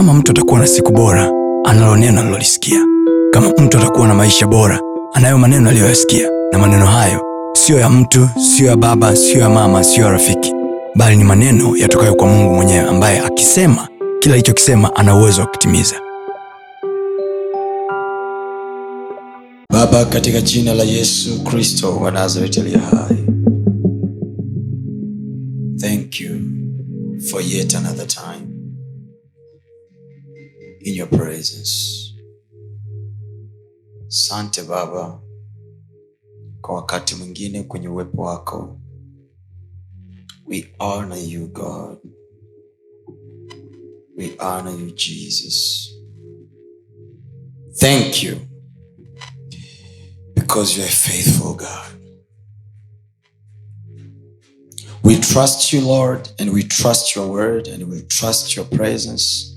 kama mtu atakuwa na siku bora analo neno alilolisikia kama mtu atakuwa na maisha bora anayo maneno aliyoyasikia. Na maneno hayo siyo ya mtu siyo ya baba siyo ya mama siyo ya rafiki. Bali ni maneno yatokayo kwa mungu mwenyewe ambaye akisema kila alichokisema ana uwezo wa kutimiza. Baba katika jina la yesu kristo wa nazareti aliye hai. Thank you for yet another time in your presence. Sante baba kwa wakati mwingine kwenye uwepo wako. We honor you god. We honor you jesus. Thank you. Because you are faithful, God. We trust you, Lord, and we trust your word, and we trust your presence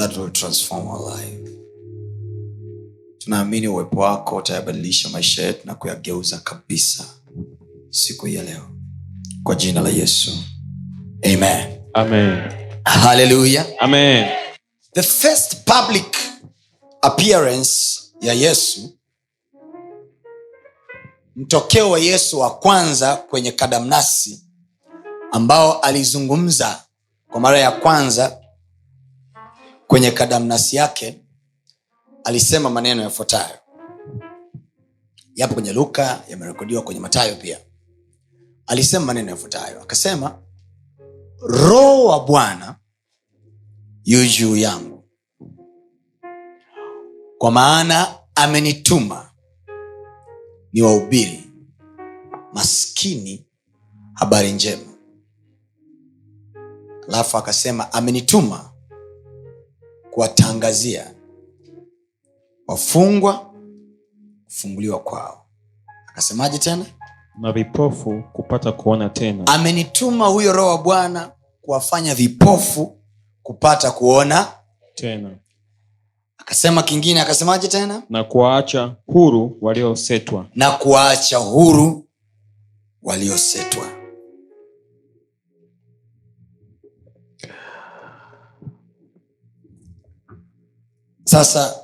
that will transform our life. Tunaamini uwepo wako utayabadilisha maisha yetu na kuyageuza kabisa siku ya leo, kwa jina la Yesu, amen. Amen. haleluya Amen. the first public appearance ya yesu mtokeo wa yesu wa kwanza kwenye kadamnasi ambao alizungumza kwa mara ya kwanza kwenye kadamnasi yake alisema maneno yafuatayo. Yapo kwenye luka yamerekodiwa kwenye matayo pia. Alisema maneno yafuatayo akasema roho wa bwana yu juu yangu. Kwa maana amenituma ni wahubiri maskini habari njema. Alafu akasema amenituma kuwatangazia wafungwa kufunguliwa kwao. Akasemaje tena? Na vipofu kupata kuona tena. Amenituma huyo roho wa bwana kuwafanya vipofu kupata kuona tena. Akasema kingine akasemaje tena? Na kuwaacha huru waliosetwa. Na kuwaacha huru waliosetwa sasa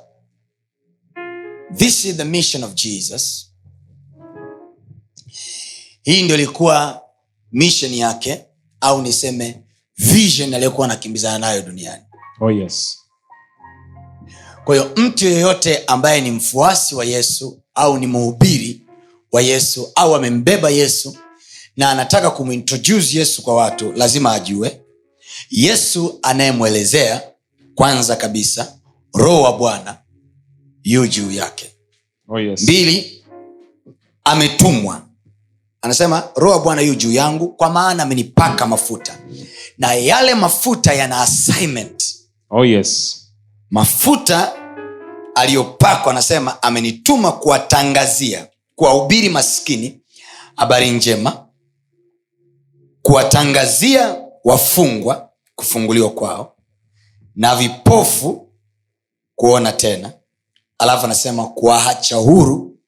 this is the mission of jesus. Hii ndio ilikuwa mission yake au niseme vision aliyokuwa anakimbizana nayo duniani. Oh yes. Kwa hiyo mtu yeyote ambaye ni mfuasi wa yesu au ni mhubiri wa yesu au amembeba yesu na anataka kumintroduce yesu kwa watu lazima ajue yesu anayemwelezea kwanza kabisa roho wa bwana yu juu yake. Oh yes. Mbili ametumwa. Anasema roho wa bwana yu juu yangu kwa maana amenipaka mafuta. Na yale mafuta yana assignment. Oh yes. Mafuta aliyopakwa anasema amenituma kuwatangazia kuwahubiri maskini habari njema kuwatangazia wafungwa kufunguliwa kwao na vipofu kuona tena. Alafu anasema kuwaacha huru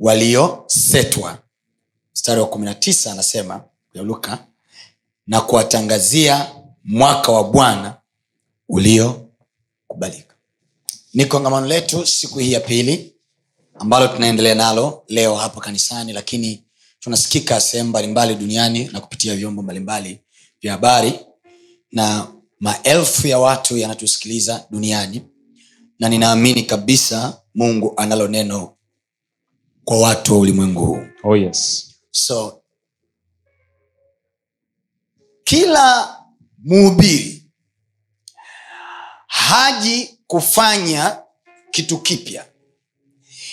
waliosetwa mstari wa 19 anasema ya luka na kuwatangazia mwaka wa bwana uliokubalika. Ni kongamano letu siku hii ya pili ambalo tunaendelea nalo leo hapa kanisani lakini tunasikika sehemu mbalimbali duniani na kupitia vyombo mbalimbali vya habari na maelfu ya watu yanatusikiliza duniani na ninaamini kabisa mungu analo neno kwa watu wa ulimwengu huu. Oh yes. So kila mhubiri haji kufanya kitu kipya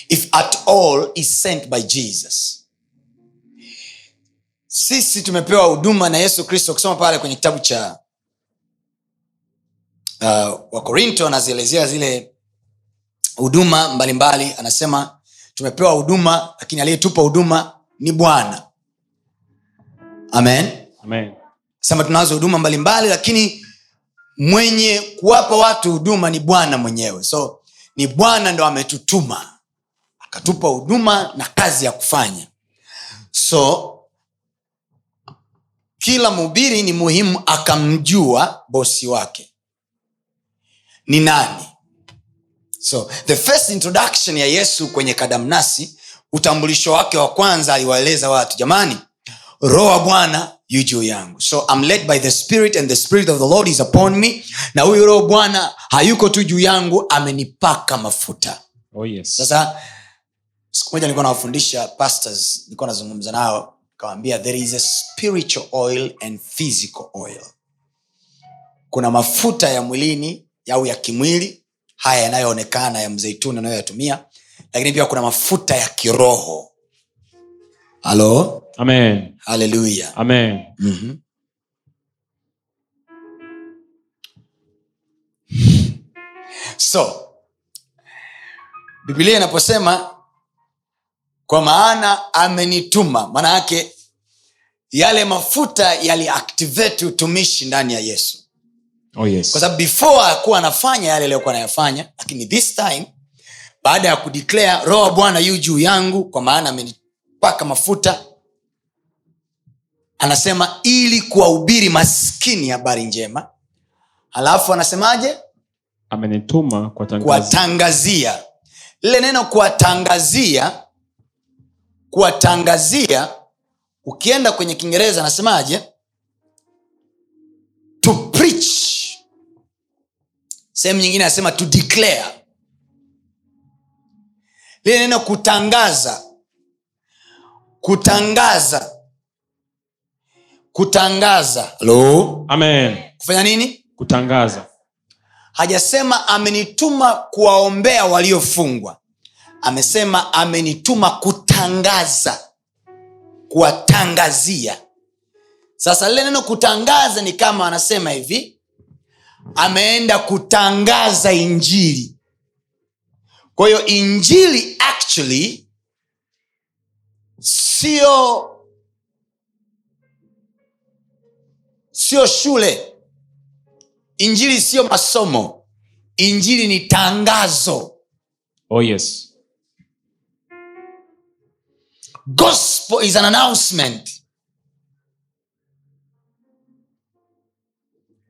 if at all is sent by jesus. Sisi tumepewa huduma na yesu kristo ukisoma pale kwenye kitabu cha uh, wakorinto anazielezea zile huduma mbalimbali. Anasema tumepewa huduma lakini aliyetupa huduma ni bwana. Amen. Amen. Sema tunazo huduma mbalimbali lakini mwenye kuwapa watu huduma ni bwana mwenyewe. So ni bwana ndo ametutuma akatupa huduma na kazi ya kufanya. So kila mhubiri ni muhimu akamjua bosi wake. Ni nani so the first introduction ya yesu kwenye kadamnasi utambulisho wake wa kwanza aliwaeleza watu jamani roho wa bwana yu juu yangu. So I'm led by the spirit and the spirit of the lord is upon me na huyu roho bwana hayuko tu juu yangu amenipaka mafuta. Oh yes. sasa siku moja nilikuwa nawafundisha pastors nilikuwa nazungumza nao kawambia there is a spiritual oil and physical oil. Kuna mafuta ya mwilini au ya kimwili haya yanayoonekana ya mzeituni anayoyatumia lakini pia kuna mafuta ya kiroho. Halo? Haleluya. Mm-hmm. so bibilia inaposema kwa maana amenituma maana yake yale mafuta yaliactivate utumishi ndani ya yesu Oh yes. kwa sababu before akuwa anafanya yale aliyokuwa anayafanya lakini this time baada ya kudeclare roho wa bwana yu juu yangu kwa maana amenipaka mafuta anasema ili kuwahubiri maskini habari njema. Halafu anasemaje? Amenituma kuwatangazia. Lile neno kuwatangazia kuwatangazia ukienda kwenye kiingereza anasemaje sehemu nyingine anasema to declare. Lile neno kutangaza. Kutangaza. Kutangaza. Amen. kufanya nini? Kutangaza. hajasema amenituma kuwaombea waliofungwa. Amesema amenituma kutangaza. Kuwatangazia. Sasa lile neno kutangaza ni kama anasema hivi ameenda kutangaza injili. Kwa hiyo injili actually sio sio shule. Injili siyo masomo. Injili ni tangazo. Oh yes. gospel is an announcement.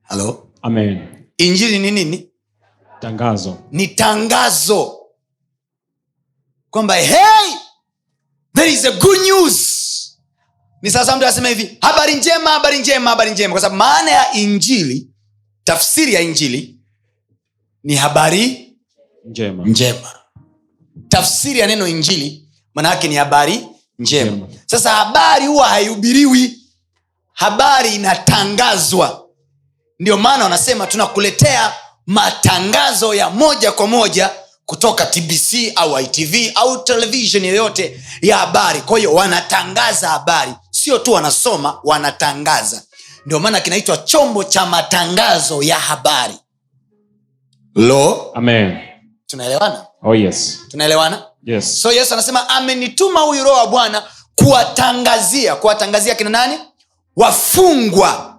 Halo Amen. injili ni nini Tangazo. ni tangazo kwamba hey there is a good news ni sasa mtu anasema hivi habari njema habari njema habari njema kwa sababu maana ya injili tafsiri ya injili ni habari Njema. njema tafsiri ya neno injili maanayake ni habari njema Njema. sasa habari huwa haihubiriwi habari inatangazwa ndio maana wanasema tunakuletea matangazo ya moja kwa moja kutoka tbc au itv au televishen yoyote ya habari. Kwa hiyo wanatangaza habari sio tu wanasoma wanatangaza. Ndio maana kinaitwa chombo cha matangazo ya habari. Lo? Amen. tunaelewana? Oh yes. tunaelewana? Yes. so yesu anasema amenituma huyu roho wa bwana kuwatangazia. Kuwatangazia kina nani? Wafungwa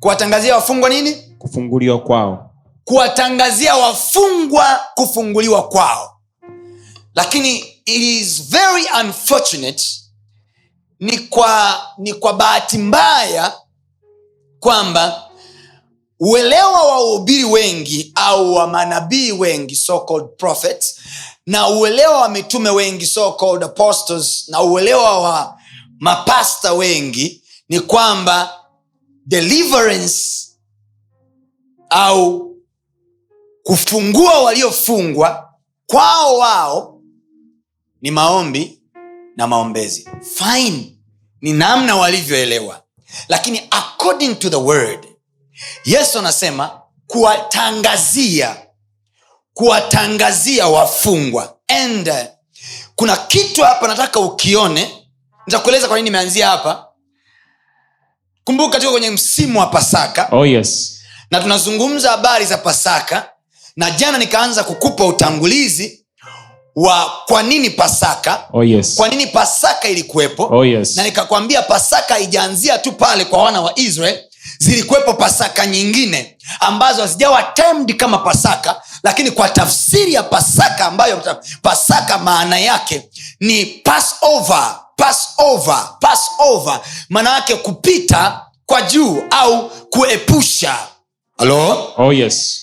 kuwatangazia wafungwa nini Kufunguliwa kwao. kuwatangazia wafungwa kufunguliwa kwao lakini it is very unfortunate ni kwa ni kwa bahati mbaya kwamba uelewa wa wahubiri wengi au wa manabii wengi so called prophets na uelewa wa mitume wengi so called apostles na uelewa wa mapasta wengi ni kwamba deliverance au kufungua waliofungwa kwao wao ni maombi na maombezi. Fine ni namna walivyoelewa. Lakini according to the word yesu anasema kuwatangazia kuwatangazia wafungwa. And uh, kuna kitu hapa nataka ukione. Nitakueleza kwa nini nimeanzia hapa kumbuka tuko kwenye msimu wa pasaka Oh yes. na tunazungumza habari za pasaka na jana nikaanza kukupa utangulizi wa kwa nini pasaka Oh yes. kwa nini pasaka ilikuwepo Oh yes. na nikakwambia pasaka haijaanzia tu pale kwa wana wa israel zilikuwepo pasaka nyingine ambazo hazijawa termed kama pasaka lakini kwa tafsiri ya pasaka ambayo pasaka maana yake ni passover passover passover. Maana yake kupita kwa juu au kuepusha. Halo? Oh yes.